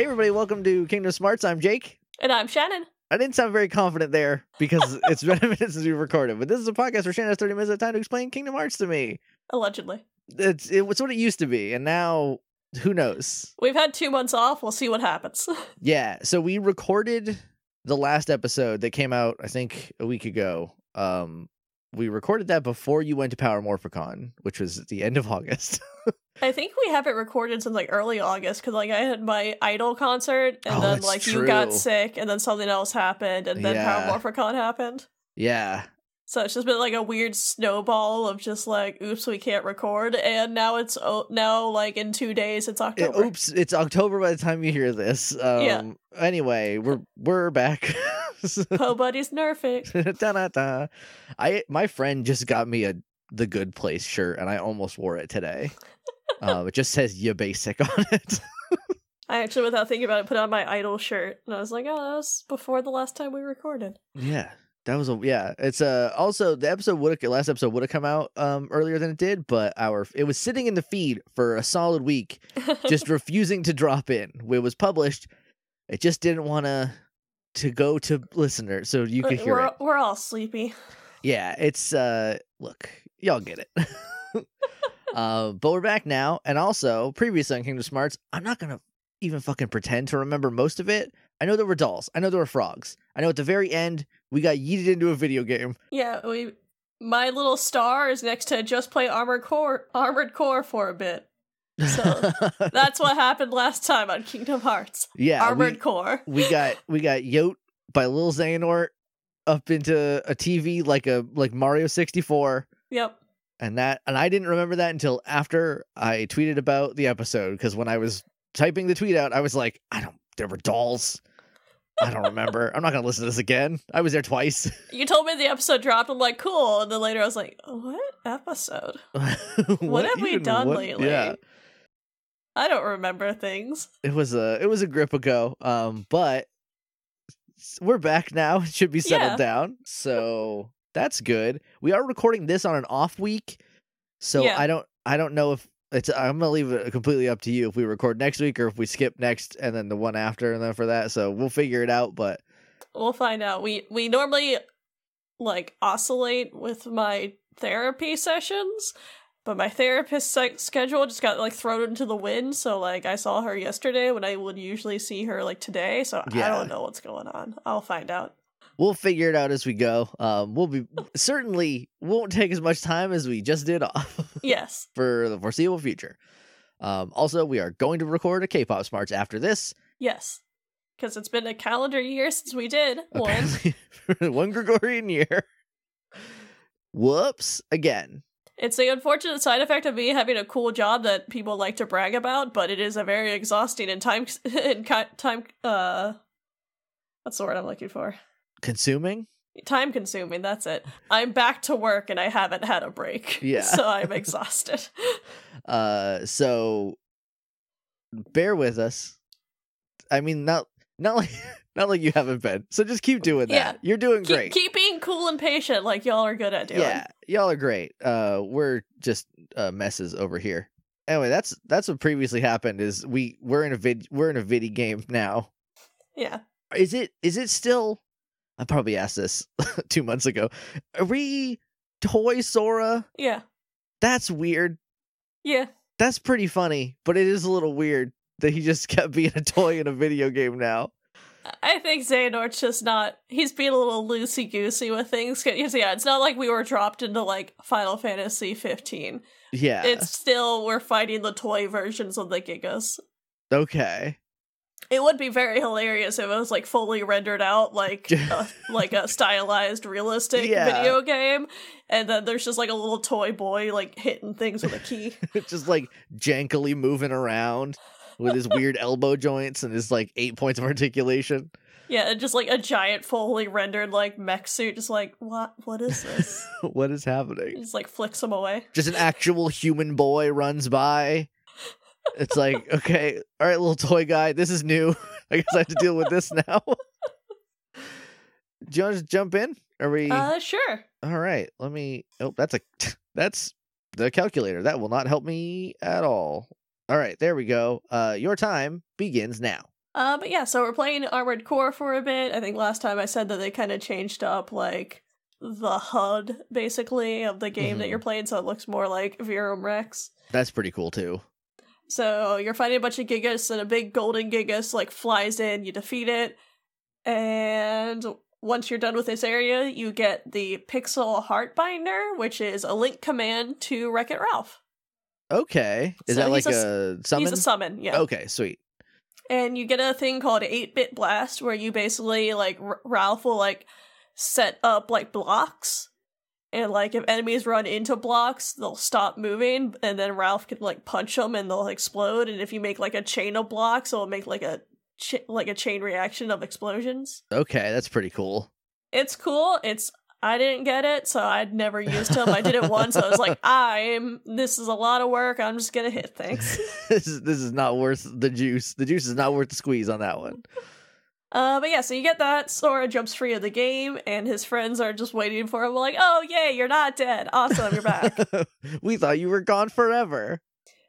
Hey, everybody, welcome to Kingdom Smarts. I'm Jake. And I'm Shannon. I didn't sound very confident there because it's been a minute since we recorded, but this is a podcast where Shannon has 30 minutes of time to explain Kingdom Hearts to me. Allegedly. It's, it, it's what it used to be, and now who knows? We've had two months off. We'll see what happens. Yeah, so we recorded the last episode that came out, I think, a week ago. Um, we recorded that before you went to Power Morphicon, which was at the end of August. I think we haven't recorded since like early August because like I had my Idol concert and Oh, then like you got sick and then something else happened and then Yeah. Power Morphicon happened. yeah, So it's just been like a weird snowball of just like, oops, we can't record, and now it's oh, now like in two days it's It- October. oops, it's October by the time you hear this. Um, Yeah. Anyway, we're we're back. Po Buddy's Nerfing. Da-da-da. I my friend just got me a the good place shirt and I almost wore it today. um, it just says "you basic" on it. I actually, without thinking about it, put on my Idol shirt, and I was like, oh, that was before the last time we recorded. yeah, that was a yeah. It's uh also the episode would have last episode would have come out um earlier than it did, but our it was sitting in the feed for a solid week, just refusing to drop in. It was published. It just didn't want to to go to listeners, so you could hear we're, it. we're all sleepy. Yeah, it's uh look, y'all get it. uh, but we're back now, and also previously on Kingdom Smarts, I'm not gonna even fucking pretend to remember most of it. I know there were dolls. I know there were frogs. I know at the very end we got yeeted into a video game. Yeah, we. My little star is next to just play Armored Core, Armored Core for a bit. So, That's what happened last time on Kingdom Hearts. yeah, Armored we, Core. we got we got Yote by Lil Xehanort up into a TV like a like Mario 64. Yep. And that and I didn't remember that until after I tweeted about the episode because when I was typing the tweet out, I was like, I don't. There were dolls. I don't remember. I'm not gonna listen to this again. I was there twice. You told me the episode dropped. I'm like, cool. And then later I was like, what episode? what, have we done what- lately? Yeah, I don't remember things. it was a it was a grip ago. Um, but we're back now. It should be settled Yeah. down. So that's good. We are recording this on an off week, so Yeah. I don't I don't know if it's. I'm gonna leave it completely up to you if we record next week or if we skip next and then the one after and then for that. So we'll figure it out. But We'll find out. We we normally like oscillate with my therapy sessions, but my therapist schedule just got like thrown into the wind. So like I saw her yesterday when I would usually see her like today. So I don't know what's going on. I'll find out. We'll figure it out as we go. Um, we'll be certainly won't take as much time as we just did off. Yes. for the foreseeable future. Um, also, we are going to record a K-pop smarts after this. Yes. Because it's been a calendar year since we did one. One Gregorian year. Whoops! Again, It's the unfortunate side effect of me having a cool job that people like to brag about, but it is a very exhausting and time and time uh what's the word I'm looking for? Consuming. Time consuming, that's it. I'm back to work and I haven't had a break. Yeah. So I'm exhausted. Uh, so bear with us. I mean, not not like not like you haven't been. So just keep doing that. Yeah. You're doing keep, great. keep being cool and patient like y'all are good at doing. Yeah, y'all are great. Uh, we're just uh, messes over here. Anyway, that's that's what previously happened. Is we we're in a vid we're in a viddy game now. Yeah. Is it is it still? I probably asked this two months ago. Are we Toy Sora? Yeah. That's weird. Yeah. That's pretty funny, but it is a little weird that he just kept being a toy in a video game now. I think Xehanort's just not. He's being a little loosey goosey with things. Yeah, it's not like we were dropped into like Final Fantasy 15. Yeah. It's still we're fighting the toy versions of the Gigas. okay. It would be very hilarious if it was like fully rendered out, like a, uh, like a stylized, realistic Yeah. video game, and then there's just like a little toy boy like hitting things with a key. just like jankily moving around with his weird elbow joints and his like eight points of articulation. yeah, and just like a giant fully rendered like mech suit, just like what? What is this? what is happening? just like flicks him away. Just an actual human boy runs by. It's like, okay, all right, little toy guy, this is new. I guess I have to deal with this now. Do you want to just jump in? Are we Uh, sure. all right? Let me. Oh, that's a that's the calculator. That will not help me at all. All right, there we go. Uh, your time begins now. Uh, but yeah, so we're playing Armored Core for a bit. I think last time I said that they kind of changed up like the HUD basically of the game that Mhm. you're playing, so it looks more like Verum Rex. That's pretty cool too. So you're fighting a bunch of Gigas, and a big golden Gigas like flies in. You defeat it, and once you're done with this area, you get the Pixel Heartbinder, which is a link command to Wreck It Ralph. Okay. Is So that like he's a, summon? He's a summon, yeah. Okay, sweet. and you get a thing called 8-bit blast where you basically like R- ralph will like set up like blocks and like if enemies run into blocks they'll stop moving and then ralph can like punch them and they'll explode. And if you make like a chain of blocks it'll make like a ch- like a chain reaction of explosions. Okay, that's pretty cool. it's cool. It's i didn't get it so i'd never used them i did it once. I was like i'm this is a lot of work. I'm just gonna hit things this is this is not worth the juice. The juice is not worth the squeeze on that one. Uh, but yeah, so you get that. Sora jumps free of the game, and his friends are just waiting for him. Like, oh yay, you're not dead. Awesome, you're back. we thought you were gone forever.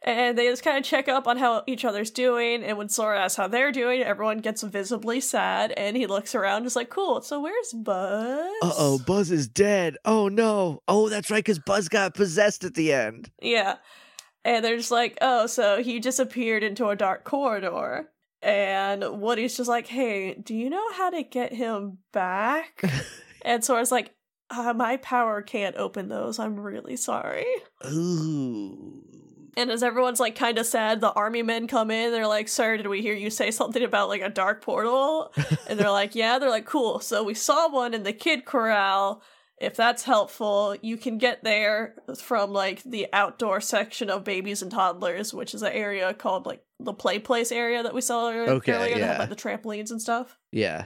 and they just kind of check up on how each other's doing. And when Sora asks how they're doing, everyone gets visibly sad, and he looks around, just like, cool. So where's Buzz? Uh oh, Buzz is dead. Oh no. Oh, that's right, because Buzz got possessed at the end. Yeah. And they're just like, oh, so he disappeared into a dark corridor. And Woody's just like, hey, do you know how to get him back? and Sora's like, uh, my power can't open those. I'm really sorry. Ooh. And as everyone's like kind of sad, the army men come in. They're like, "Sir, did we hear you say something about like a dark portal?" and they're like, "Yeah." They're like, "Cool." So we saw one in the kid corral. If that's helpful, you can get there from like the outdoor section of babies and toddlers, which is an area called like the play place area that we saw earlier. Okay, earlier, yeah. like the trampolines and stuff. Yeah.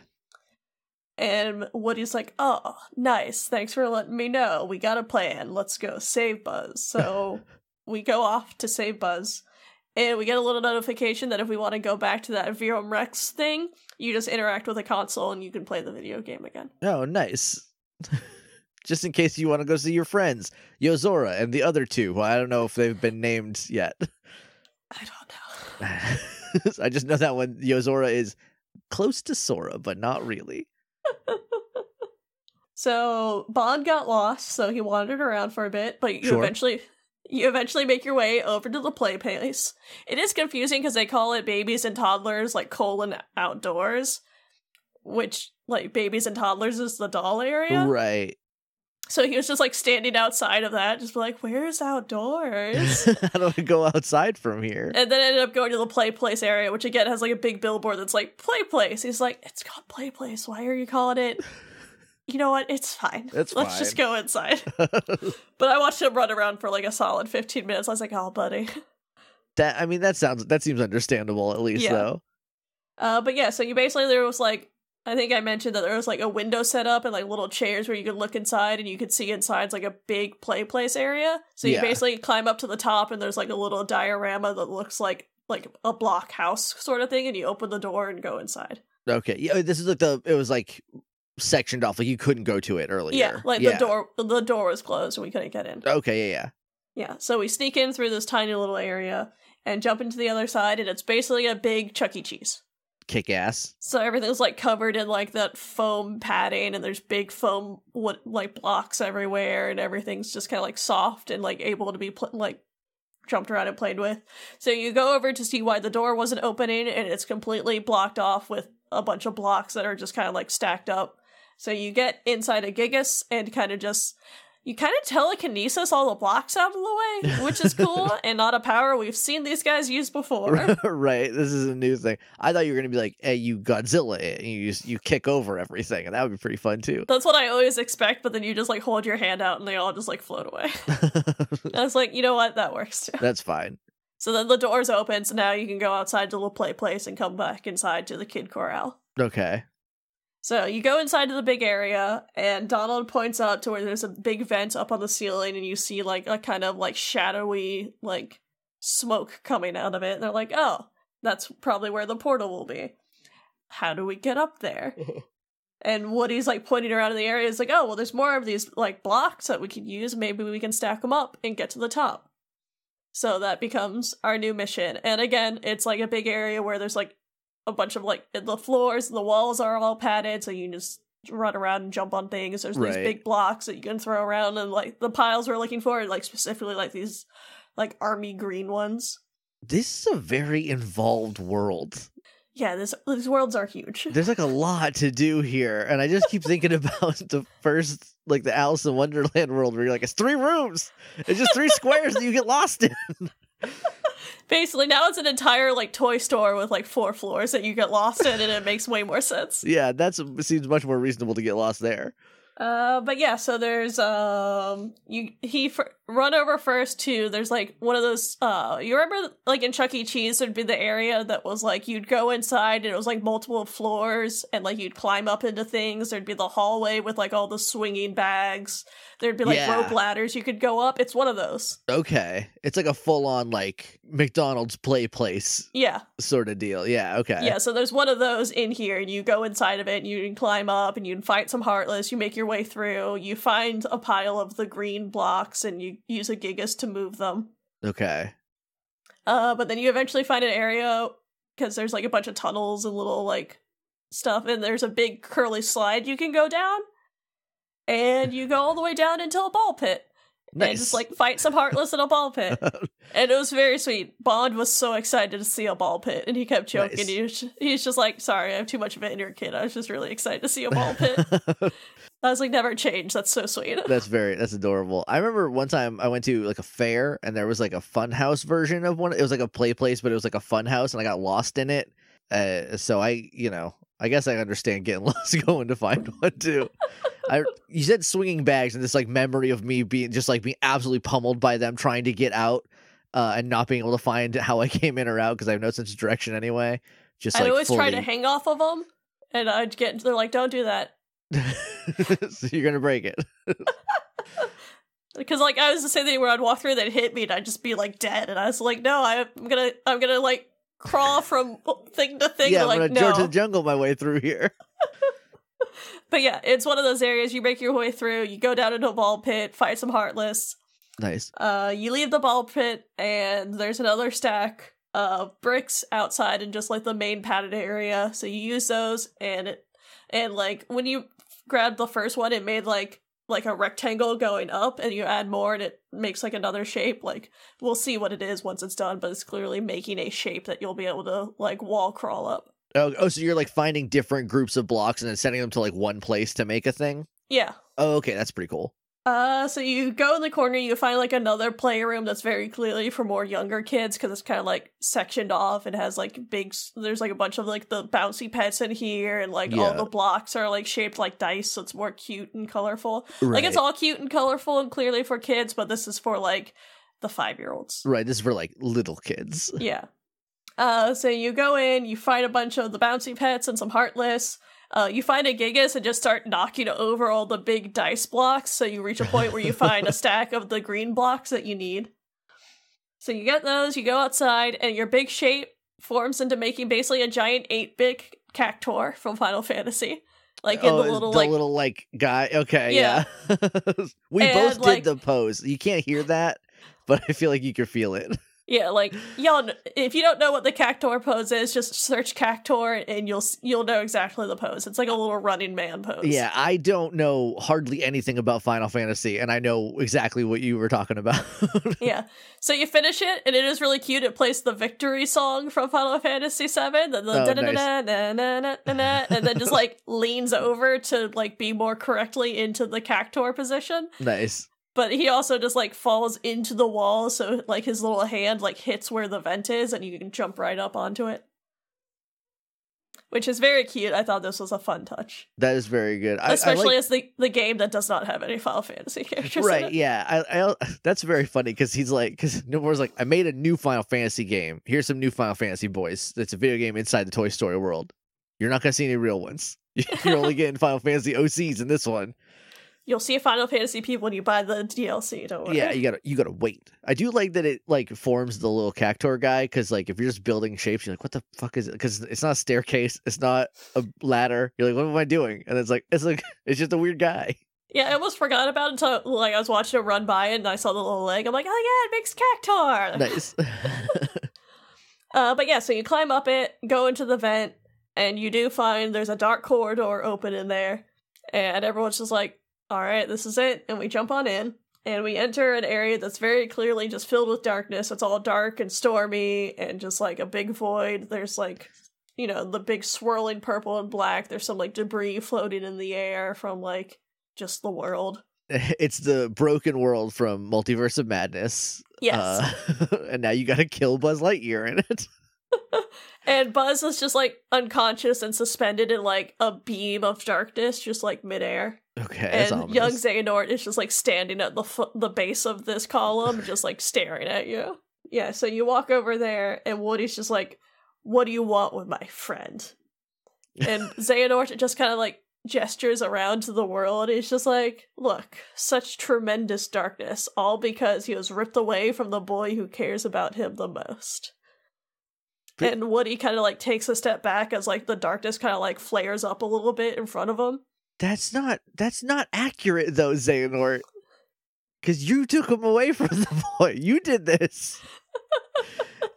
And Woody's like, "Oh, nice. Thanks for letting me know. We got a plan. Let's go save Buzz." So we go off to save Buzz, and we get a little notification that if we want to go back to that Verum Rex thing, you just interact with a console and you can play the video game again. Oh, nice. Just in case you want to go see your friends, Yozora and the other two. Well, I don't know if they've been named yet. I don't know. I just know that one Yozora is close to Sora, but not really. So Bond got lost, so he wandered around for a bit, but you Sure. eventually you eventually make your way over to the play place. It is confusing because they call it babies and toddlers, like colon outdoors, which like babies and toddlers is the doll area. Right. So he was just like standing outside of that, just like, "Where's outdoors?" How do I go outside from here? and then ended up going to the play place area, which again has like a big billboard that's like play place. He's like, "It's called play place. Why are you calling it?" You know what? It's fine. It's Let's just go inside. But I watched him run around for like a solid 15 minutes. I was like, oh, buddy. that I mean that sounds that seems understandable at least Yeah. though. Uh, but yeah, so you basically, there was like, I think I mentioned that there was like a window set up and like little chairs where you could look inside and you could see inside's like a big play place area. So you Yeah. basically climb up to the top and there's like a little diorama that looks like like a block house sort of thing and you open the door and go inside. Okay. Yeah, oh, this is like the it was like sectioned off like you couldn't go to it earlier. Yeah, like the door the door was closed and we couldn't get in. Okay, yeah, yeah. Yeah, so we sneak in through this tiny little area and jump into the other side and it's basically a big Chuck E. Cheese. Kick ass. So everything's like covered in like that foam padding, and there's big foam what like blocks everywhere, and everything's just kind of like soft and like able to be pl- like jumped around and played with. So you go over to see why the door wasn't opening, and it's completely blocked off with a bunch of blocks that are just kind of like stacked up. So you get inside a Gigas and kind of just you kind of telekinesis all the blocks out of the way, which is cool and not a power we've seen these guys use before. right. This is a new thing. I thought you were gonna be like, "Hey, you Godzilla!" it," and you just, you kick over everything, and that would be pretty fun too. That's what I always expect, but then you just like hold your hand out and they all just like float away. I was like, you know what? That works too. That's fine. So then the doors open, so now you can go outside to the play place and come back inside to the kid corral. Okay. So you go inside to the big area, and Donald points out to where there's a big vent up on the ceiling, and you see like a kind of like shadowy like smoke coming out of it. And they're like, oh, that's probably where the portal will be. How do we get up there? and Woody's like pointing around in the area. He's like, oh, well, there's more of these like blocks that we could use. Maybe we can stack them up and get to the top. So that becomes our new mission. And again, it's like a big area where there's like a bunch of like the floors, the walls are all padded, so you can just run around and jump on things. There's these big blocks that you can throw around, and like the piles we're looking for, like specifically like these like army green ones. This is a very involved world. Yeah, this these worlds are huge. There's like a lot to do here, and I just keep thinking about the first, like the Alice in Wonderland world, where you're like, it's three rooms, it's just three squares that you get lost in. Basically, now it's an entire like toy store with like four floors that you get lost in, and it makes way more sense. Yeah, that seems much more reasonable to get lost there. Uh, but yeah, so there's um, you he f- run over first to there's like one of those uh, you remember like in Chuck E. Cheese there'd be the area that was like you'd go inside and it was like multiple floors and like you'd climb up into things. There'd be the hallway with like all the swinging bags. There'd be like Yeah. rope ladders you could go up. It's one of those. Okay, it's like a full on like McDonald's play place Yeah, sort of deal. Yeah. Okay. yeah. So there's one of those in here, and you go inside of it, and you can climb up, and you can fight some heartless. You make your way through. You find a pile of the green blocks, and you use a gigas to move them. Okay. Uh, but then you eventually find an area because there's like a bunch of tunnels and little like stuff, and there's a big curly slide you can go down, and you go all the way down into a ball pit. Nice. And just like fight some heartless in a ball pit. And it was very sweet. Bond was so excited to see a ball pit, and he kept joking. Nice. He was, he's just like, "Sorry, I have too much of an inner kid. I was just really excited to see a ball pit." I was like, "Never change. That's so sweet." That's very that's adorable. I remember one time I went to like a fair and there was like a fun house version of one. It was like a play place, but it was like a fun house and I got lost in it. Uh, so I, you know, I guess I understand getting lost going to find one too. I you said swinging bags and this like memory of me being just like being absolutely pummeled by them trying to get out uh, and not being able to find how I came in or out because I have no sense of direction anyway. Just I'd like always try to hang off of them, and I'd get. They're like, "Don't do that," so you're gonna break it. because like I was the same thing where I'd walk through, they'd hit me, and I'd just be like dead. And I was like, "No, I'm gonna, I'm gonna like crawl from thing to thing." yeah, They're I'm like, gonna no. the jungle my way through here. But yeah, it's one of those areas you make your way through. You go down into a ball pit, fight some heartless. Nice. Uh, you leave the ball pit, and there's another stack of bricks outside in just like the main padded area. So you use those, and it, and like when you grabbed the first one, it made like like a rectangle going up, and you add more, and it makes like another shape. Like we'll see what it is once it's done, but it's clearly making a shape that you'll be able to like wall crawl up. Oh, oh, so you're like finding different groups of blocks and then sending them to like one place to make a thing. Yeah. Oh, okay, that's pretty cool. Uh, so you go in the corner, you find like another playroom that's very clearly for more younger kids because it's kind of like sectioned off. It has like big, there's like a bunch of like the bouncy pets in here, and like all the blocks are like shaped like dice, so it's more cute and colorful. Like it's all cute and colorful and clearly for kids, but this is for like the five year olds. Right, this is for like little kids. Yeah. Uh, so you go in, you fight a bunch of the bouncy pets and some heartless. Uh, you find a Gigas and just start knocking over all the big dice blocks. So you reach a point where you find a stack of the green blocks that you need. So you get those, you go outside, and your big shape forms into making basically a giant 8 bit cactuar from Final Fantasy. Like in oh, the little, the like, little like guy. Okay, Yeah. yeah. we And, both like- did the pose. You can't hear that, but I feel like you can feel it. Yeah, like y'all. If you don't know what the cactuar pose is, just search cactuar and you'll you'll know exactly the pose. It's like a little running man pose. Yeah, I don't know hardly anything about Final Fantasy, and I know exactly what you were talking about. yeah. So you finish it, and it is really cute. It plays the victory song from Final Fantasy VII, the, the Oh, da-da-da-da-da-da-da-da, and then just like leans over to like be more correctly into the cactuar position. nice. But he also just like falls into the wall, so like his little hand like hits where the vent is, and you can jump right up onto it. Which is very cute. I thought this was a fun touch, That is very good. I, I especially like- as the the game that does not have any Final Fantasy characters. right yeah I, I that's very funny because he's like because Nomura's like i made a new final fantasy game here's some new final fantasy boys it's a video game inside the toy story world you're not gonna see any real ones you're only getting final fantasy ocs in this one You'll see a Final Fantasy people when you buy the DLC. Don't worry. yeah you gotta you gotta wait i do like that it like forms the little cactor guy because like if you're just building shapes you're like what the fuck is it because it's not a staircase it's not a ladder you're like what am i doing and it's like it's like it's just a weird guy Yeah, I almost forgot about it until like I was watching it run by and I saw the little leg. I'm like, oh yeah, it makes cactuar. nice Uh, but yeah, so you climb up it, go into the vent, and you do find there's a dark corridor open in there. And everyone's just like, all right, this is it. And we jump on in. And we enter an area that's very clearly just filled with darkness. It's all dark and stormy and just like a big void. There's like, you know, the big swirling purple and black. There's some like debris floating in the air from like just the world. It's the broken world from Multiverse of Madness. Yes. Uh, and now you got to kill Buzz Lightyear in it. and Buzz is just like unconscious and suspended in like a beam of darkness, just like midair. Okay. and young Xehanort is just like standing at the fo- the base of this column, just like staring at you. Yeah, so you walk over there, and Woody's just like, "What do you want with my friend?" And Xehanort just kind of like gestures around to the world. He's just like, "Look, such tremendous darkness, all because he was ripped away from the boy who cares about him the most." And Woody kind of like takes a step back as like the darkness kind of like flares up a little bit in front of him. That's not that's not accurate though, Xehanort. Because you took him away from the boy. You did this.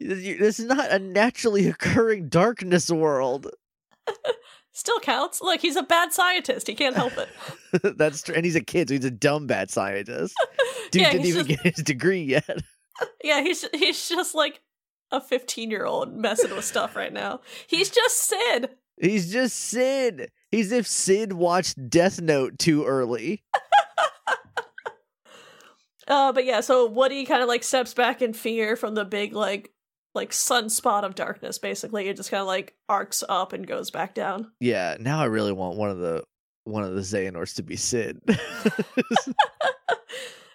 This is not a naturally occurring darkness world. Still counts. Look, he's a bad scientist. He can't help it. That's true. And he's a kid, so he's a dumb bad scientist. Dude Yeah, didn't even just- get his degree yet. yeah, he's he's just like a 15 year old messing with stuff right now. He's just Sid. He's just Sid. He's if Sid watched Death Note too early. Uh, but yeah, so Woody kind of like steps back in fear from the big like like sunspot of darkness. Basically, it just kind of like arcs up and goes back down. Yeah, now I really want one of the one of the Xehanorts to be Sid.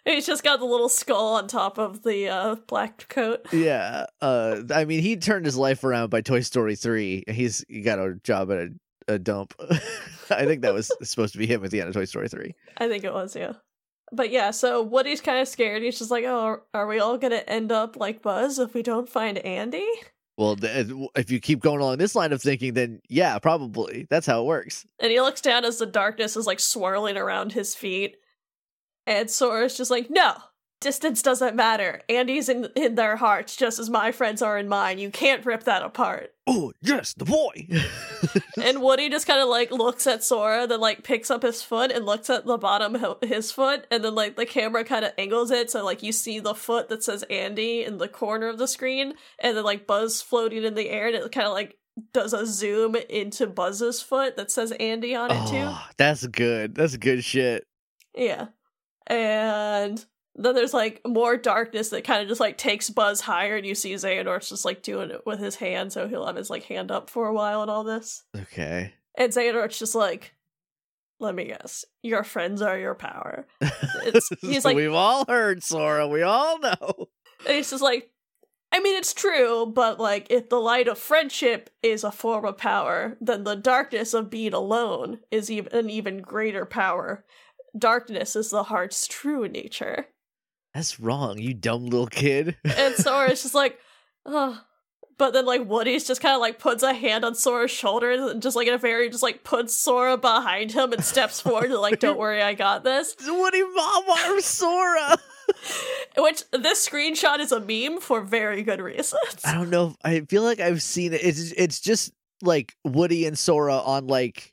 He's just got the little skull on top of the uh, black coat. yeah. Uh I mean he turned his life around by Toy Story 3. He's he got a job at a, a dump. I think that was supposed to be him at the end of Toy Story 3. I think it was, yeah. But yeah, so Woody's kind of scared. He's just like, "Oh, are we all gonna end up like Buzz if we don't find Andy?" Well, if you keep going along this line of thinking, then yeah, probably. That's how it works. And he looks down as the darkness is like swirling around his feet. And Sora's just like, no, distance doesn't matter. Andy's in in their hearts just as my friends are in mine. You can't rip that apart. Oh, yes, the boy. And Woody just kind of like looks at Sora, then like picks up his foot and looks at the bottom of his foot, and then like the camera kind of angles it so like you see the foot that says Andy in the corner of the screen, and then like Buzz floating in the air, and it kind of like does a zoom into Buzz's foot that says Andy on it too. oh, that's good. That's good shit. Yeah. And then there's like more darkness that kind of just like takes Buzz higher, and you see Xehanort's just like doing it with his hand, so he'll have his like hand up for a while and all this. Okay. And Xehanort's just like, let me guess, your friends are your power. It's, he's like, We've all heard Sora. We all know. and he's just like, I mean, it's true, but like, if the light of friendship is a form of power, then the darkness of being alone is even an even greater power. Darkness is the heart's true nature. That's wrong, you dumb little kid. And Sora's just like, oh. But then, like, Woody's just kind of like puts a hand on Sora's shoulder and just like in a very just like puts Sora behind him and steps forward and like, don't worry, I got this. Woody Mom arm Sora. Which this screenshot is a meme for very good reasons. I don't know. I feel like I've seen it. It's it's just like Woody and Sora on like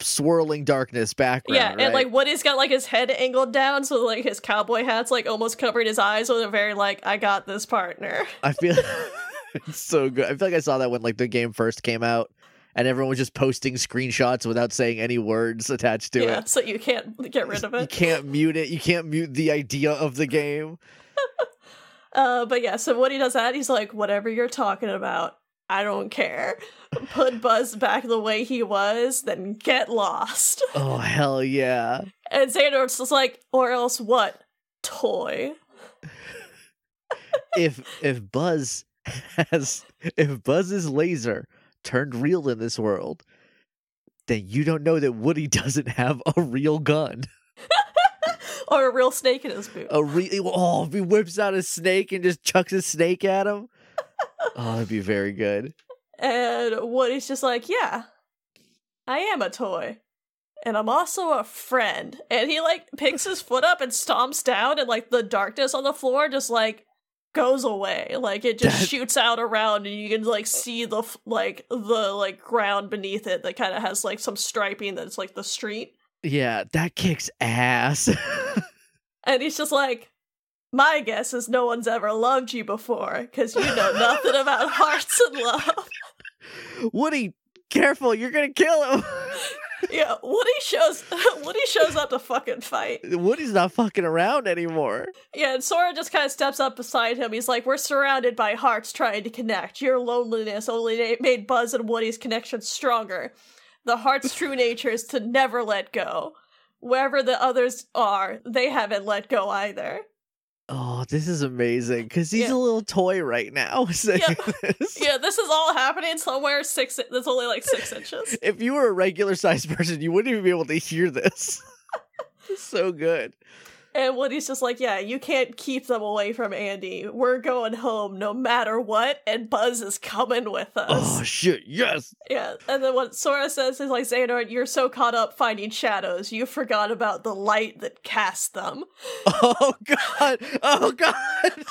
swirling darkness background. yeah, and right? like Woody's got like his head angled down, so like his cowboy hat's like almost covering his eyes with a very like, I got this partner. I feel it's so good. I feel like I saw that when like the game first came out, and everyone was just posting screenshots without saying any words attached to yeah, it. Yeah, so you can't get rid of it. You can't mute it. You can't mute the idea of the game. Uh, but yeah, so Woody does that. He's like, whatever you're talking about, I don't care. Put Buzz back the way he was, then get lost. Oh hell yeah! And Xehanort's just like, or else what? Toy. if if Buzz has if Buzz's laser turned real in this world, then you don't know that Woody doesn't have a real gun. or a real snake in his boot. A real oh, if he whips out a snake and just chucks a snake at him. Oh, that'd be very good. And Woody's just like, yeah, I am a toy. And I'm also a friend. And he like picks his foot up and stomps down, and like the darkness on the floor just like goes away. Like it just That- shoots out around, and you can like see the like the like ground beneath it that kind of has like some striping that's like the street. Yeah, that kicks ass. And he's just like, my guess is no one's ever loved you before because you know nothing about hearts and love. Woody, careful, you're gonna kill him. yeah, Woody shows Woody shows up to fucking fight. Woody's not fucking around anymore. Yeah, and Sora just kind of steps up beside him. He's like, "We're surrounded by hearts trying to connect. Your loneliness only made Buzz and Woody's connection stronger. The heart's true nature is to never let go. Wherever the others are, they haven't let go either." Oh, this is amazing because he's Yeah. a little toy right now Yeah. this. Yeah, this is all happening somewhere six. That's only like six inches. If you were a regular sized person, you wouldn't even be able to hear this. It's so good. And Woody's just like, yeah, you can't keep them away from Andy. We're going home no matter what, and Buzz is coming with us. Oh shit, yes. Yeah, and then what Sora says is like, Xehanort, you're so caught up finding shadows, you forgot about the light that cast them. Oh god. Oh god.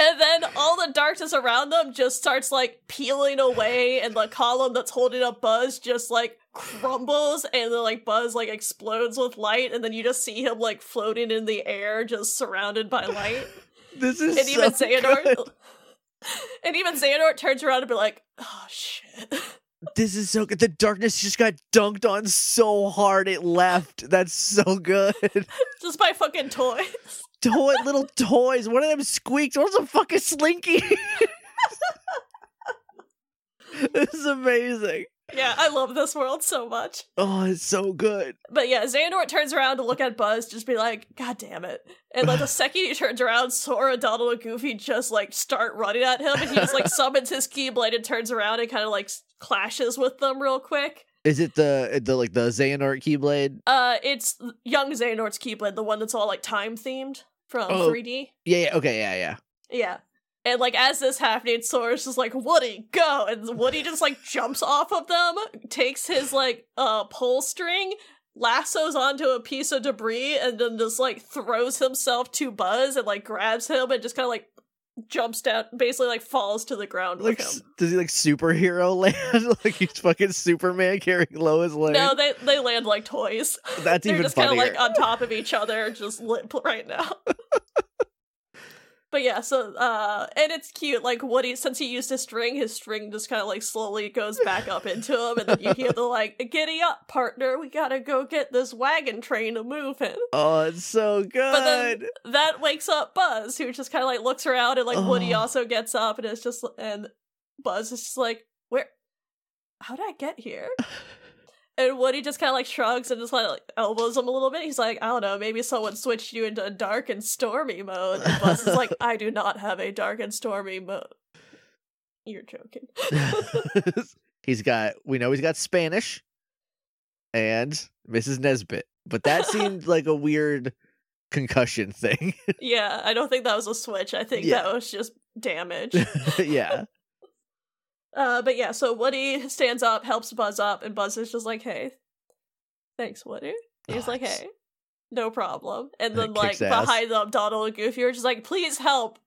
And then all the darkness around them just starts like peeling away, and the column that's holding up Buzz just like crumbles, and then like Buzz like explodes with light, and then you just see him like floating in the air, just surrounded by light. This is and even so Xehanort, good. and even Xehanort turns around and be like, "Oh shit." This is so good. The darkness just got dunked on so hard it left. That's so good. just by fucking toys. Toy little toys. One of them squeaks. One's a fucking slinky. this is amazing. Yeah, I love this world so much. Oh, it's so good. But yeah, Xehanort turns around to look at Buzz, just be like, God damn it. And like the second he turns around, Sora, Donald, and Goofy just like start running at him, and he just like summons his Keyblade and turns around and kind of like clashes with them real quick. Is it the the like the Xehanort Keyblade? Uh, it's young Xehanort's Keyblade, the one that's all like time themed from Oh. 3D. Yeah, yeah, okay, yeah, yeah. Yeah. And like as this happening, Sora's just like, Woody, go! And Woody just like jumps off of them, takes his like uh pull string, lassos onto a piece of debris, and then just like throws himself to Buzz and like grabs him and just kinda like jumps down basically like falls to the ground Like, with him. does he like superhero land? like he's fucking Superman carrying Lois Lane? No, they they land like toys. That's They're even just kind of like on top of each other, just limp right now. but yeah, so uh, and it's cute. Like Woody, since he used his string, his string just kind of like slowly goes back up into him, and then you hear the like, "Giddy up, partner! We gotta go get this wagon train to moving." oh, it's so good. But then that wakes up Buzz, who just kind of like looks around, and like Woody Oh. also gets up, and it's just and Buzz is just like, "Where? How did I get here?" And Woody just kind of like shrugs and just like elbows him a little bit. He's like, I don't know, maybe someone switched you into a dark and stormy mode. And Buzz is like, I do not have a dark and stormy mode. You're joking. he's got we know he's got Spanish and Mrs. Nesbit. But that seemed like a weird concussion thing. yeah, I don't think that was a switch. I think Yeah. that was just damage. yeah. Uh, but yeah, so Woody stands up, helps Buzz up, and Buzz is just like, "Hey, thanks, Woody." He's Oh, like, "Hey, no problem." And That then like behind them, Donald and Goofy are just like, "Please help."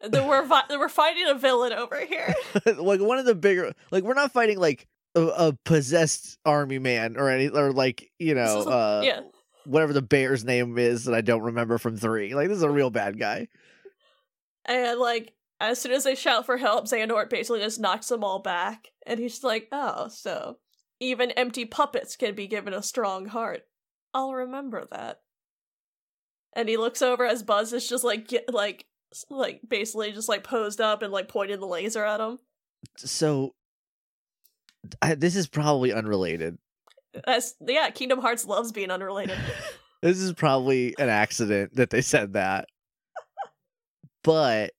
Then we're vi- we're fighting a villain over here. like one of the bigger like we're not fighting like a, a possessed army man or any or like, you know, uh yeah, whatever the bear's name is that I don't remember from 3. Like this is a real bad guy. and like as soon as they shout for help, Xehanort basically just knocks them all back, and he's like, "Oh, so even empty puppets can be given a strong heart. I'll remember that." And he looks over as Buzz is just like get, like like basically just like posed up and like pointing the laser at him. So I, this is probably unrelated. Yeah, Kingdom Hearts loves being unrelated. This is probably an accident that they said that. But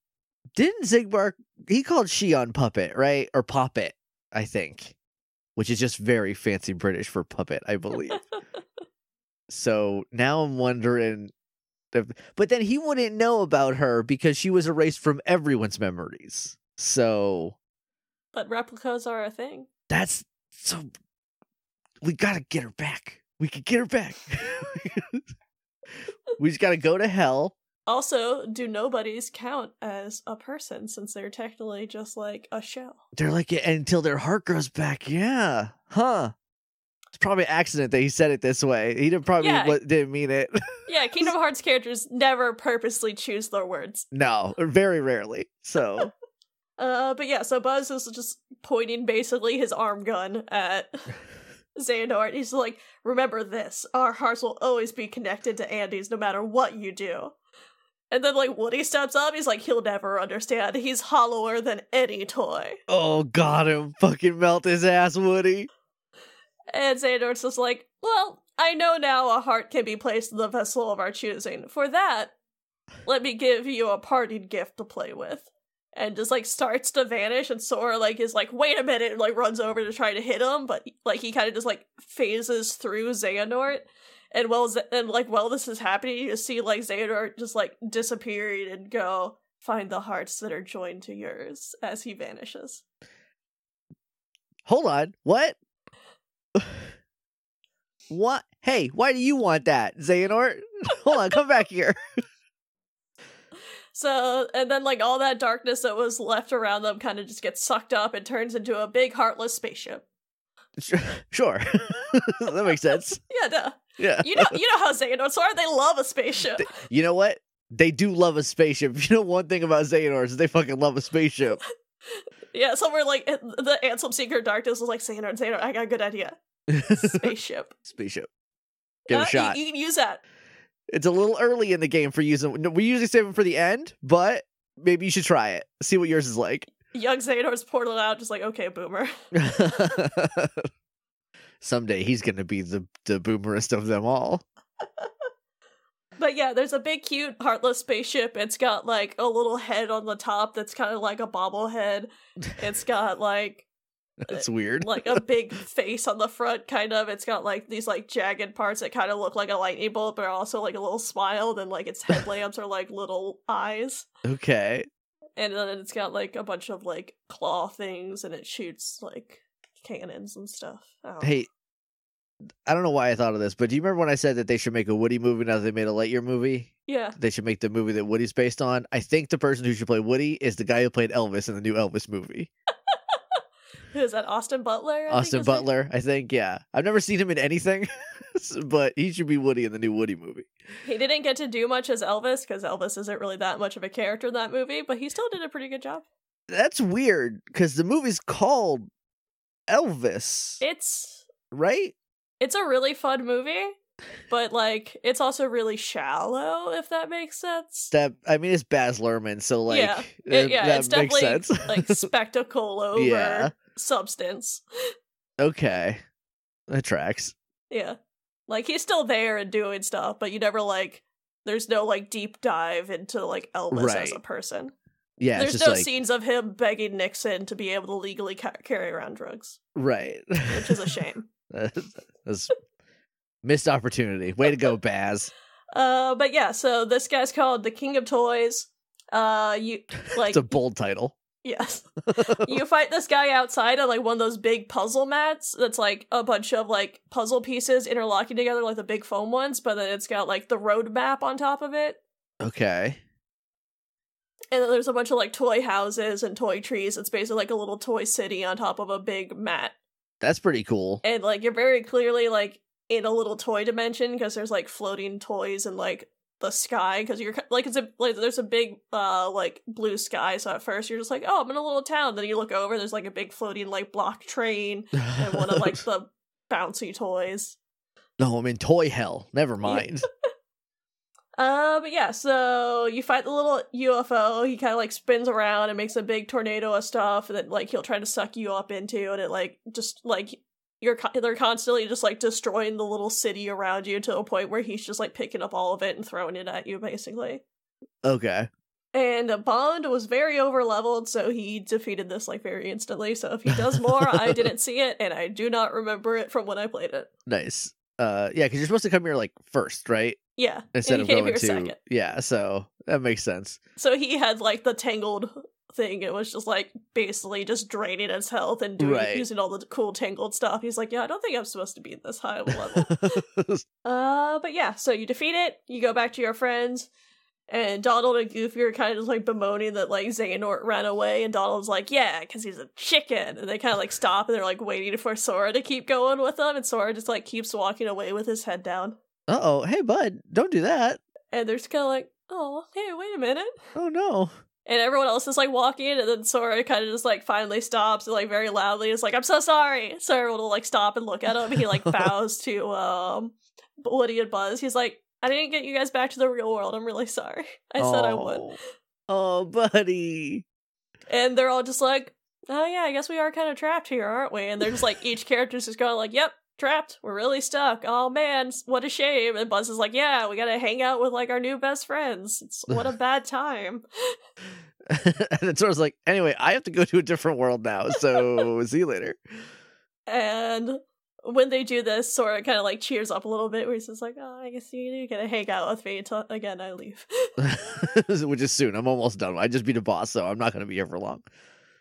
didn't Xigbar he called Xion puppet, right? Or poppet, I think. Which is just very fancy British for puppet, I believe. so now I'm wondering if, but then he wouldn't know about her because she was erased from everyone's memories. So but replicas are a thing. that's so we gotta get her back. We can get her back. we just gotta go to hell Also, do nobodies count as a person since they're technically just like a shell? They're like "Yeah, until their heart grows back. Yeah. Huh. It's probably an accident that he said it this way. He didn't probably Yeah. what, didn't mean it. Yeah, Kingdom Hearts characters never purposely choose their words. no, very rarely. So Uh, but yeah, so Buzz is just pointing basically his arm gun at Xehanort. He's like, remember this, our hearts will always be connected to Andy's no matter what you do. And then, like, Woody steps up, he's like, he'll never understand. He's hollower than any toy. Oh got him. Fucking melt his ass, Woody. And Xehanort's just like, well, I know now a heart can be placed in the vessel of our choosing. For that, let me give you a parting gift to play with. And just like starts to vanish, and Sora like is like, wait a minute, and like runs over to try to hit him, but like he kind of just like phases through Xehanort. And while and like while this is happening, you see like Xehanort just like disappearing and go find the hearts that are joined to yours as he vanishes. Hold on. What? what? Hey, why do you want that, Xehanort? Hold on, come back here. So, and then like all that darkness that was left around them kind of just gets sucked up and turns into a big heartless spaceship. Sure. that makes sense. Yeah, duh. Yeah. You know, you know how Xehanorts are. They love a spaceship. You know what? They do love a spaceship. You know one thing about Xehanorts is they fucking love a spaceship. Yeah, somewhere like the Ansem Seeker Darkness was like Xehanort, Xehanort. I got a good idea. Spaceship. spaceship. Give Uh, a shot. You, you can use that. It's a little early in the game for using. no, We usually save them for the end, but maybe you should try it. See what yours is like. Young Xehanort's portal out, just like okay, boomer. Someday he's gonna be the the boomerest of them all. But yeah, there's a big, cute, heartless spaceship. It's got like a little head on the top that's kind of like a bobblehead. It's got like That's weird. Uh, like a big face on the front, kind of. It's got like these like jagged parts that kind of look like a lightning bolt, but also like a little smile. And like its headlamps are like little eyes, Okay. and then it's got like a bunch of like claw things, and it shoots like cannons and stuff. Hey, I don't know why I thought of this, but do you remember when I said that they should make a Woody movie now that they made a Lightyear movie? yeah, They should make the movie that Woody's based on. I think the person who should play Woody is the guy who played Elvis in the new Elvis movie. who is that? Austin Butler. I think Austin? Butler, I think. Yeah. I've never seen him in anything, but he should be Woody in the new Woody movie. He didn't get to do much as Elvis because Elvis isn't really that much of a character in that movie, but he still did a pretty good job. That's weird because the movie's called Elvis, It's right? It's a really fun movie, but like it's also really shallow, if that makes sense. That I mean, it's Baz Luhrmann, so like, Yeah. It- yeah, that it's makes definitely sense. like spectacle over Yeah. substance. okay, that tracks. Yeah. Like he's still there and doing stuff, but you never like there's no like deep dive into like Elvis as a person. Yeah, there's no like scenes of him begging Nixon to be able to legally ca- carry around drugs, right, which is a shame. That's missed opportunity. Way to go, Baz. uh, but yeah, so this guy's called the King of Toys. Uh, you like It's a bold title. yes, you fight this guy outside on like one of those big puzzle mats. That's like a bunch of like puzzle pieces interlocking together, like the big foam ones. But then it's got like the road map on top of it. Okay. And then there's a bunch of like toy houses and toy trees. It's basically like a little toy city on top of a big mat. That's pretty cool. And like you're very clearly like in a little toy dimension because there's like floating toys in like the sky because you're like it's a like there's a big uh like blue sky. So at first you're just like oh I'm in a little town. Then you look over there's like a big floating like block train and one of like the bouncy toys. no, I'm in toy hell. Never mind. Uh, but yeah, so you fight the little UFO. He kind of like spins around and makes a big tornado of stuff that like he'll try to suck you up into, and it like just like you're they're constantly just like destroying the little city around you to a point where he's just like picking up all of it and throwing it at you, basically. okay. And Bond was very over leveled, so he defeated this like very instantly. So if he does more, I didn't see it, and I do not remember it from when I played it. Nice. Uh, yeah, because you're supposed to come here like first, right? Yeah, Instead of going to second. yeah. So that makes sense. So he had like the tangled thing. It was just like basically just draining his health and doing Right. using all the cool tangled stuff. He's like, yeah, I don't think I'm supposed to be in this high of a level. uh, but yeah, so you defeat it. You go back to your friends. And Donald and Goofy are kind of just like bemoaning that like Xehanort ran away, and Donald's like, "Yeah, because he's a chicken." And they kind of like stop and they're like waiting for Sora to keep going with them, and Sora just like keeps walking away with his head down. Uh oh, hey bud, don't do that. And they're just kind of like, "Oh, hey, wait a minute." Oh no. And everyone else is like walking, and then Sora kind of just like finally stops and like very loudly is like, "I'm so sorry." So everyone will like stop and look at him. He like bows to um Woody and Buzz. He's like, "I didn't get you guys back to the real world. I'm really sorry. I said I would." Oh. Oh, buddy. And they're all just like, "Oh yeah, I guess we are kind of trapped here, aren't we?" And they're just like, each character's just going like, "Yep." Trapped. We're really stuck. Oh man, what a shame. And Buzz is like, Yeah, we gotta hang out with like our new best friends. It's what a bad time. and then Sora's like, anyway, I have to go to a different world now, so see you later. And when they do this, Sora kind of like cheers up a little bit, where he's just like, "Oh, I guess you gotta hang out with me until again I leave." Which is soon. I'm almost done. I just beat a boss, so I'm not gonna be here for long.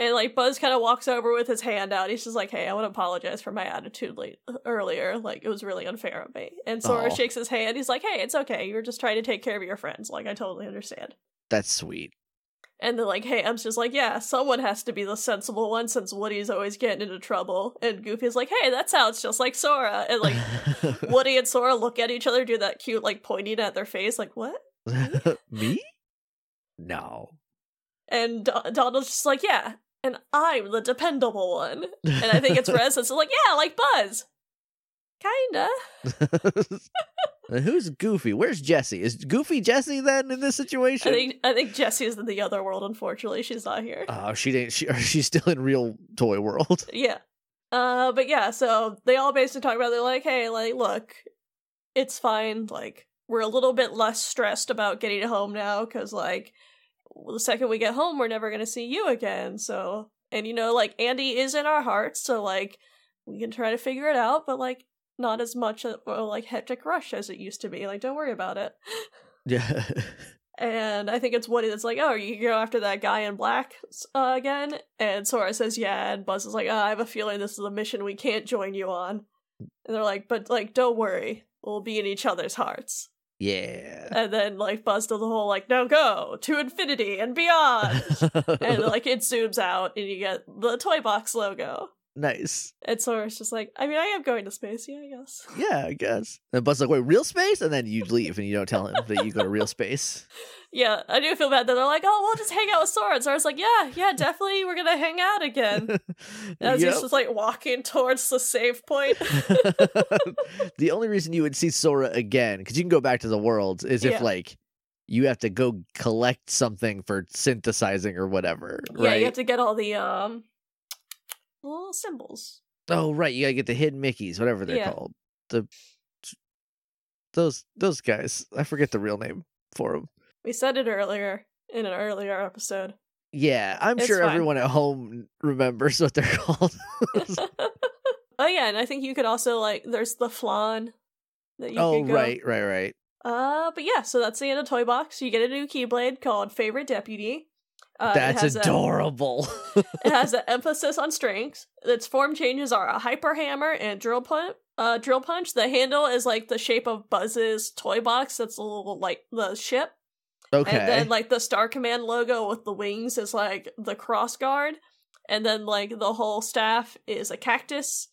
And like Buzz kind of walks over with his hand out. He's just like, "Hey, I want to apologize for my attitude late earlier. Like it was really unfair of me." And Sora Aw. shakes his hand. He's like, "Hey, it's okay. You were just trying to take care of your friends. Like I totally understand." That's sweet. And then like Ham's just like, "Yeah, someone has to be the sensible one since Woody's always getting into trouble." And Goofy's like, "Hey, that sounds just like Sora." And like Woody and Sora look at each other, do that cute like pointing at their face, like what? Me? No. And Do- Donald's just like, yeah, and I'm the dependable one. And I think it's Rex that's like, yeah, like Buzz. Kinda. Who's Goofy? Where's Jessie? Is Goofy Jessie then in this situation? I think I think Jessie's in the other world. Unfortunately, she's not here. Oh, she didn't. She, she's still in real toy world. yeah. Uh, but yeah, so they all basically talk about. They're like, hey, like, look, it's fine. Like, we're a little bit less stressed about getting home now because, like, the second we get home, we're never gonna see you again. So, and you know, like, Andy is in our hearts, so like, we can try to figure it out, but like, not as much a, like hectic rush as it used to be. Like, don't worry about it. Yeah. And I think it's Woody that's like, "Oh, you go after that guy in black uh, again?" And Sora says, "Yeah." And Buzz is like, oh, "I have a feeling this is a mission we can't join you on." And they're like, "But like, don't worry, we'll be in each other's hearts." Yeah. And then like Buzz does the whole like, "Now go to infinity and beyond," and like it zooms out, and you get the toy box logo. Nice. And Sora's just like, "I mean, I am going to space, yeah, I guess." Yeah, I guess. And Buzz like, wait, real space? And then you leave and you don't tell him that you go to real space. Yeah, I do feel bad that they're like, "Oh, we'll just hang out with Sora." And Sora's like, "Yeah, yeah, definitely, we're gonna hang out again." As Yep. he's just like walking towards the save point. the only reason you would see Sora again, because you can go back to the world, is Yeah. if like you have to go collect something for synthesizing or whatever, yeah, right? you have to get all the um little symbols. Oh, right. You gotta get the hidden Mickeys, whatever they're Yeah. called. The those those guys. I forget the real name for them. We said it earlier in an earlier episode. Yeah, I'm It's sure fine. everyone at home remembers what they're called. oh yeah, and I think you could also like there's the flan that you oh, could go. right, right, right. Uh, but yeah, so that's the end of Toy Box. You get a new Keyblade called Favorite Deputy. Uh, That's has a- adorable. it has an emphasis on strength. Its form changes are a hyper hammer and drill punch. Uh, drill punch. The handle is like the shape of Buzz's toy box. That's a little like the ship. okay. And then like the Star Command logo with the wings is like the cross guard. And then like the whole staff is a cactus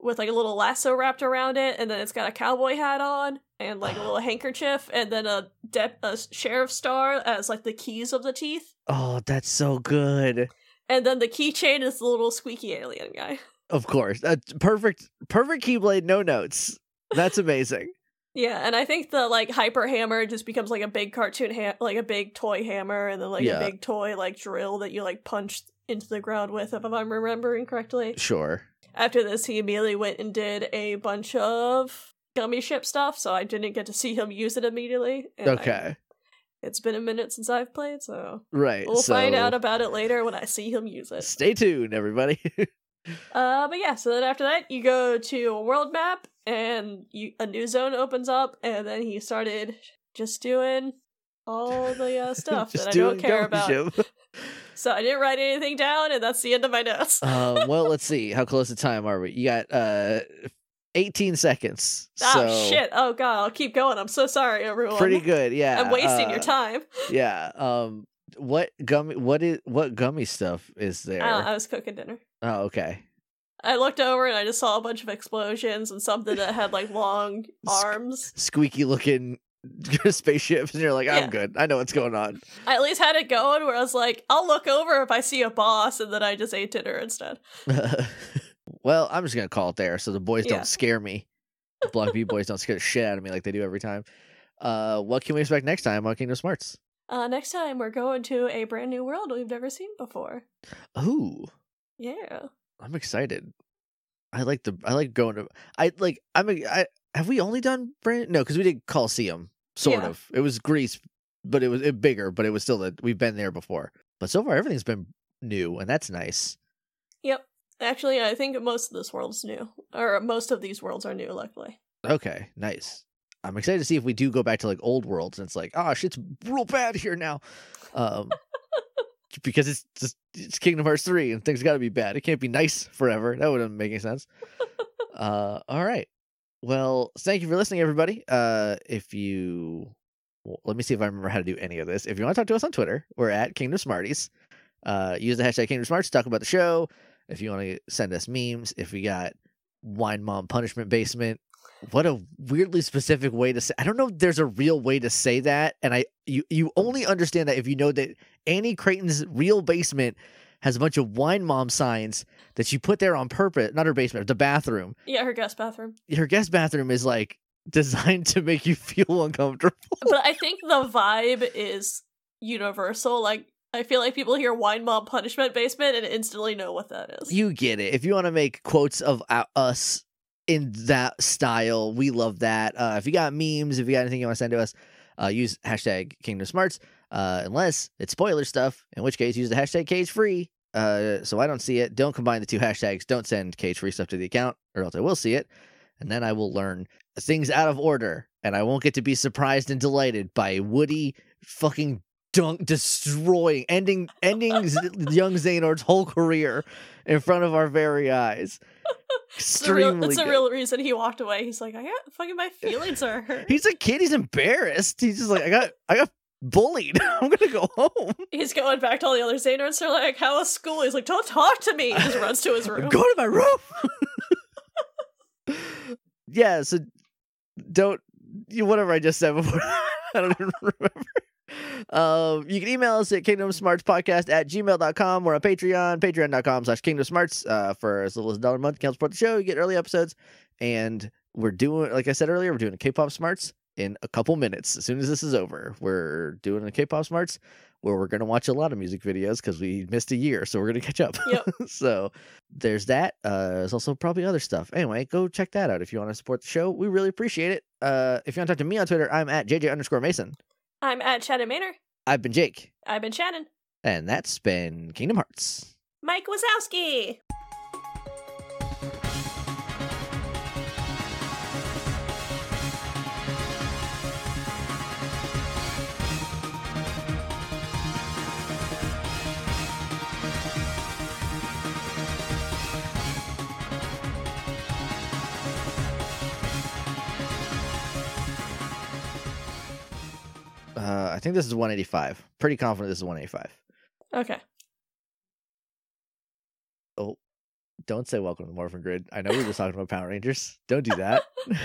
with like a little lasso wrapped around it, and then it's got a cowboy hat on and like a little handkerchief, and then a de- a sheriff star as like the keys of the teeth. oh, that's so good. And then the keychain is the little squeaky alien guy. Of course. That's perfect perfect Keyblade, no notes. That's amazing. Yeah, and I think the like hyper hammer just becomes like a big cartoon ha- like a big toy hammer and then like Yeah. a big toy like drill that you like punch into the ground with if I'm remembering correctly. Sure. After this he immediately went and did a bunch of gummy ship stuff, so I didn't get to see him use it immediately. and I- Okay. it's been a minute since I've played, so Right. we'll find out about it later when I see him use it. Stay tuned, everybody. Uh, but yeah, so then after that, you go to a world map, and you a new zone opens up, and then he started just doing all the uh, stuff that I don't care about. So I didn't write anything down, and that's the end of my notes. um, well, let's see. How close to time are we? You got uh 18 seconds. Ah, so shit. Oh, God. I'll keep going. I'm so sorry, everyone. Pretty good, yeah. I'm wasting your uh, time. Yeah. Um. What gummy? What is what gummy stuff is there? Uh, I was cooking dinner. oh, okay. I looked over and I just saw a bunch of explosions and something that had like long arms. Squeaky looking spaceships, and you're like, I'm Yeah. good. I know what's going on. I at least had it going where I was like, I'll look over if I see a boss, and then I just ate dinner instead. well, I'm just gonna call it there, so the boys Yeah. don't scare me. The Block B boys don't scare the shit out of me like they do every time. Uh, what can we expect next time on Kingdom Smarts? Uh, next time we're going to a brand new world we've never seen before. Ooh, Yeah. I'm excited. I like the I like going to I like I'm a- I have we only done brand no because we did Coliseum sort Yeah. of it was Greece but it was it bigger but it was still that we've been there before but so far everything's been new and that's nice Yep. Actually, I think most of this world's new, or most of these worlds are new. Luckily. okay nice I'm excited to see if we do go back to like old worlds and it's like oh shit's real bad here now um because it's just it's Kingdom Hearts three and things got to be bad it can't be nice forever that wouldn't make any sense uh all right well thank you for listening everybody. Uh if you well, let me see if i remember how to do any of this. If you want to talk to us on twitter we're at kingdom smarties. Uh use the hashtag kingdom smarts to talk about the show. If you want to send us memes if we got wine mom punishment basement. What a weirdly specific way to say i don't know if there's a real way to say that and i you you only understand that if you know that annie creighton's real basement has a bunch of wine mom signs that she put there on purpose not her basement the bathroom Yeah, her guest bathroom. her guest bathroom is like designed to make you feel uncomfortable But I think the vibe is universal. Like, I feel like people hear Wine mom Punishment Basement and instantly know what that is. you get it if you want to make quotes of uh, us in that style we love that uh if you got memes if you got anything you want to send to us uh use hashtag kingdom smarts uh unless it's spoiler stuff in which case use the hashtag cage free uh so i don't see it. Don't combine the two hashtags. Don't send cage free stuff to the account or else i will see it. And then i will learn things out of order and i won't get to be surprised and delighted by woody fucking dunk destroying ending ending Z- young Xehanort's whole career in front of our very eyes. It's the real, extremely that's the real reason he walked away. He's like, I got fucking my feelings are hurt. he's a kid. He's embarrassed. He's just like i got i got bullied i'm gonna go home He's going back to all the other Xehanorts. They're like, How was school? He's like, Don't talk to me. He just runs to his room. go to my room yeah so don't you whatever i just said before i don't even remember um, you can email us at kingdomsmartspodcast at gmail.com. We're on Patreon, patreon.com slash kingdomsmarts. Uh, for as little as a dollar a month, you can help support the show. You get early episodes. And we're doing, like I said earlier, we're doing a K-pop smarts in a couple minutes. As soon as this is over, we're doing the K-pop smarts where we're going to watch a lot of music videos because we missed a year. So we're going to catch up. Yep. so there's that. Uh, there's also probably other stuff. Anyway, go check that out if you want to support the show. We really appreciate it. Uh, if you want to talk to me on Twitter, I'm at JJ underscore Mason. I'm at Shannon Manor. I've been Jake. I've been Shannon. And that's been Kingdom Hearts. Mike Wazowski. Uh, I think this is 185. Pretty confident this is 185. Okay. Oh, don't say welcome to the Morphin Grid. I know we were just talking about Power Rangers. Don't do that.